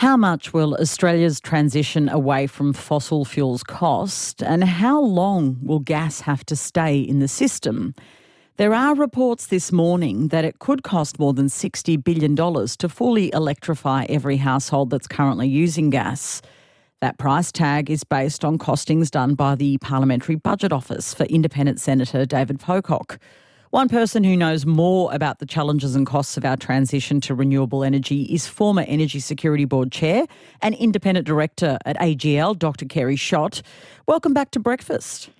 How much will Australia's transition away from fossil fuels cost, and how long will gas have to stay in the system? There are reports this morning that it could cost more than $60 billion to fully electrify every household that's currently using gas. That price tag is based on costings done by the Parliamentary Budget Office for Independent Senator David Pocock. One person who knows more about the challenges and costs of our transition to renewable energy is former Energy Security Board Chair and Independent Director at AGL, Dr. Kerry Schott. Welcome back to Breakfast.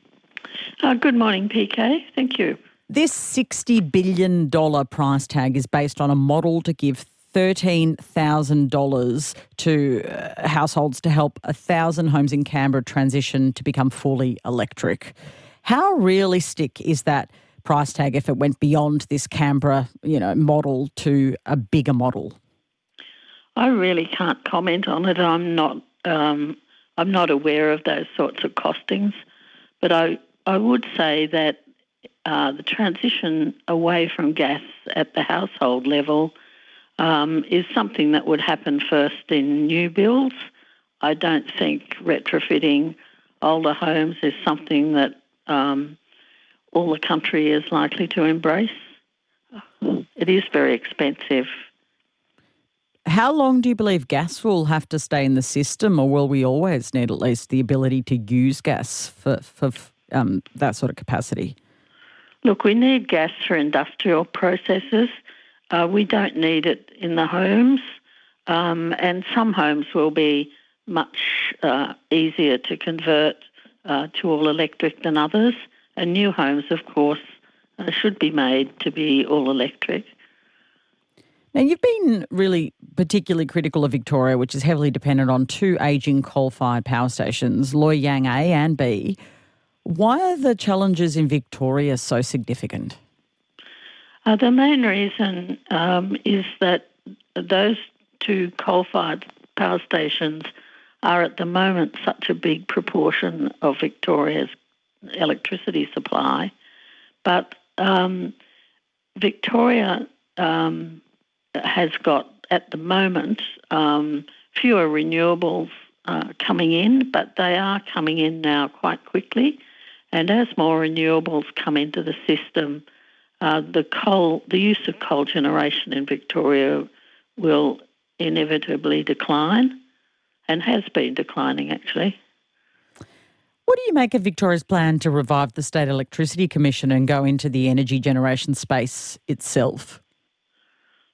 Uh, good morning, PK. Thank you. This $60 billion price tag is based on a model to give $13,000 to uh, households to help 1,000 homes in Canberra transition to become fully electric. How realistic is that price tag if it went beyond this Canberra, you know, model to a bigger model? I really can't comment on it. I'm not. Um, I'm not aware of those sorts of costings, but I I would say that uh, the transition away from gas at the household level um, is something that would happen first in new builds. I don't think retrofitting older homes is something that um, all the country is likely to embrace. It is very expensive. How long do you believe gas will have to stay in the system, or will we always need at least the ability to use gas for, for um, that sort of capacity? Look, we need gas for industrial processes. Uh, we don't need it in the homes, um, and some homes will be much uh, easier to convert uh, to all electric than others. And new homes, of course, uh, should be made to be all electric. Now, you've been really particularly critical of Victoria, which is heavily dependent on two ageing coal fired power stations, Loy Yang A and B. Why are the challenges in Victoria so significant? Uh, the main reason um, is that those two coal fired power stations are at the moment such a big proportion of Victoria's electricity supply. But um, Victoria um, has got, at the moment, um, fewer renewables uh, coming in, but they are coming in now quite quickly. And as more renewables come into the system, uh, the coal, the use of coal generation in Victoria will inevitably decline, and has been declining actually. What do you make of Victoria's plan to revive the State Electricity Commission and go into the energy generation space itself?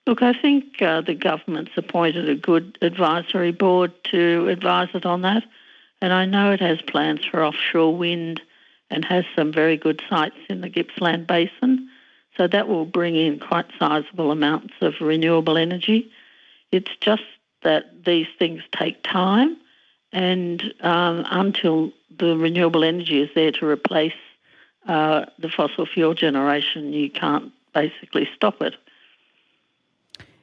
Look, I think uh, the government's appointed a good advisory board to advise it on that. And I know it has plans for offshore wind and has some very good sites in the Gippsland Basin. So that will bring in quite sizable amounts of renewable energy. It's just that these things take time, and um, until the renewable energy is there to replace uh, the fossil fuel generation, you can't basically stop it.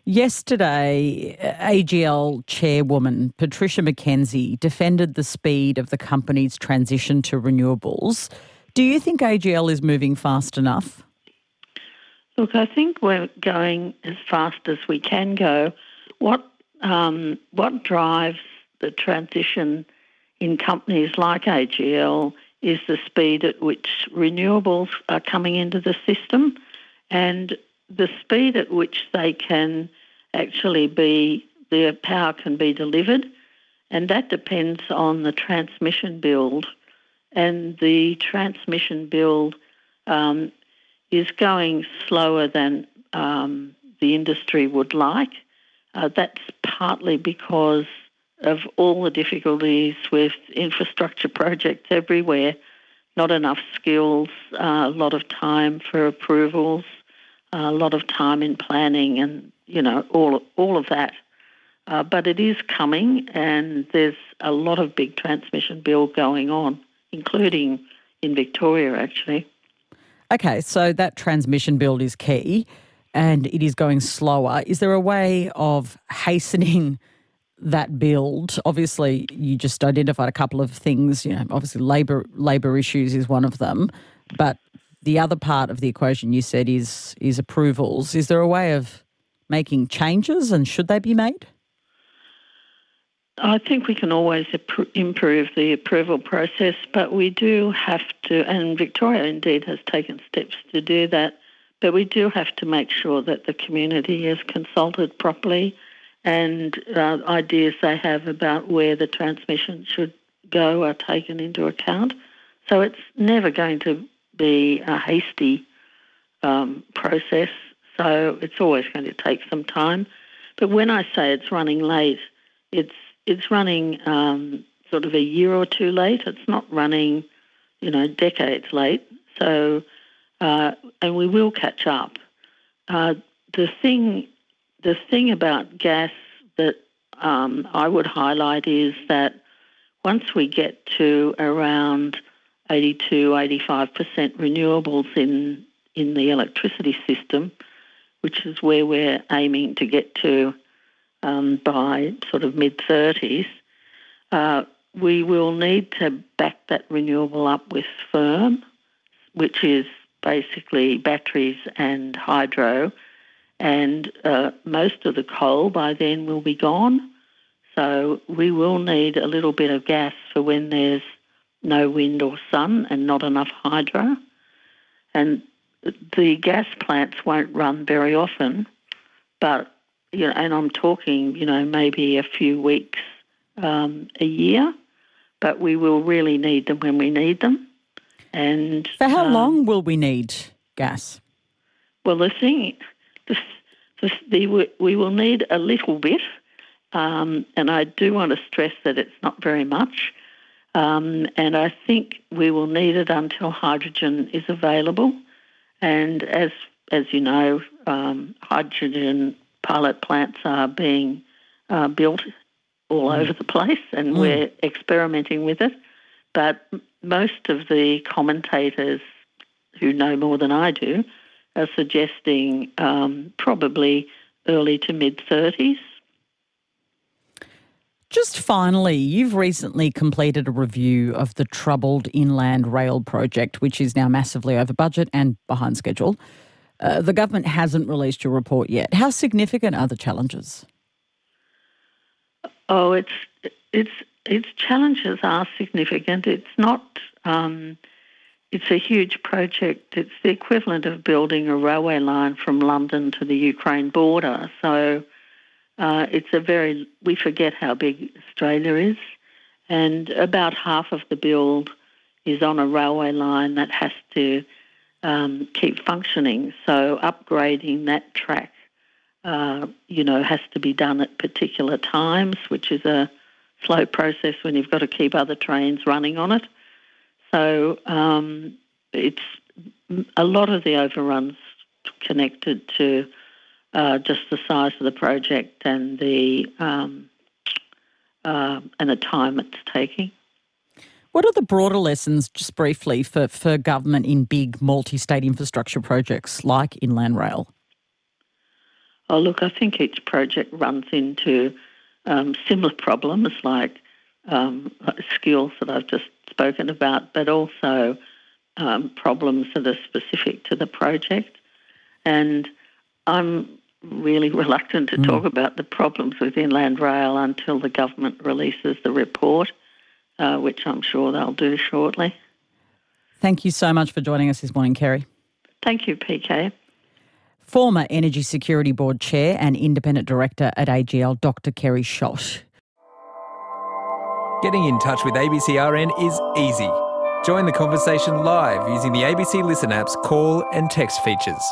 Yesterday, AGL chairwoman Patricia McKenzie defended the speed of the company's transition to renewables. Do you think AGL is moving fast enough? Look, I think we're going as fast as we can go. What um, what drives the transition in companies like AGL is the speed at which renewables are coming into the system and the speed at which they can actually be, their power can be delivered. And that depends on the transmission build. And the transmission build um, is going slower than um, the industry would like. Uh, that's partly because of all the difficulties with infrastructure projects everywhere. Not enough skills, uh, a lot of time for approvals, a lot of time in planning, and you know all all of that. Uh, but it is coming, and there's a lot of big transmission build going on, including in Victoria, actually. Okay, so that transmission build is key, and it is going slower. Is there a way of hastening? That build, obviously you just identified a couple of things. You know, obviously labor labor issues is one of them, but the other part of the equation you said is is approvals. Is there a way of making changes, and should they be made? I think we can always improve the approval process, but we do have to, and Victoria indeed has taken steps to do that, but we do have to make sure that the community is consulted properly and uh, ideas they have about where the transmission should go are taken into account. So it's never going to be a hasty um, process, so it's always going to take some time. But when I say it's running late, it's it's running um, sort of a year or two late. It's not running, you know, decades late. So, uh, and we will catch up. Uh, the thing, the thing about gas that um, I would highlight is that once we get to around 82, 85% renewables in in the electricity system, which is where we're aiming to get to um, by sort of mid 30s, uh, we will need to back that renewable up with firm, which is basically batteries and hydro, and uh, most of the coal by then will be gone. So we will need a little bit of gas for when there's no wind or sun and not enough hydro. And the gas plants won't run very often, but you know, and I'm talking, you know, maybe a few weeks um, a year, but we will really need them when we need them. And for how um, long will we need gas? Well, the thing, we will need a little bit, um, and I do want to stress that it's not very much. Um, and I think we will need it until hydrogen is available. And as as you know, um, hydrogen pilot plants are being uh, built all mm. over the place, and mm. we're experimenting with it. But most of the commentators who know more than I do are suggesting um, probably early to mid 30s. Just finally, you've recently completed a review of the troubled Inland Rail project, which is now massively over budget and behind schedule. Uh, the government hasn't released your report yet. How significant are the challenges? Oh, it's it's its challenges are significant. It's not. Um, it's a huge project. It's the equivalent of building a railway line from London to the Ukraine border. So uh, it's a very. We forget how big Australia is, and about half of the build is on a railway line that has to um, keep functioning. So upgrading that track, uh, you know, has to be done at particular times, which is a slow process when you've got to keep other trains running on it. So um, it's a lot of the overruns connected to uh, just the size of the project and the um, uh, and the time it's taking. What are the broader lessons, just briefly, for, for government in big multi state infrastructure projects like Inland Rail? Oh, look, I think each project runs into um, similar problems like um, skills that I've just spoken about, but also um, problems that are specific to the project. And I'm really reluctant to mm. talk about the problems with Inland Rail until the government releases the report uh, which I'm sure they'll do shortly. Thank you so much for joining us this morning, Kerry. Thank you, PK. Former Energy Security Board Chair and Independent Director at AGL, Dr. Kerry Schott. Getting in touch with ABCRN is easy. Join the conversation live using the ABC Listen app's call and text features.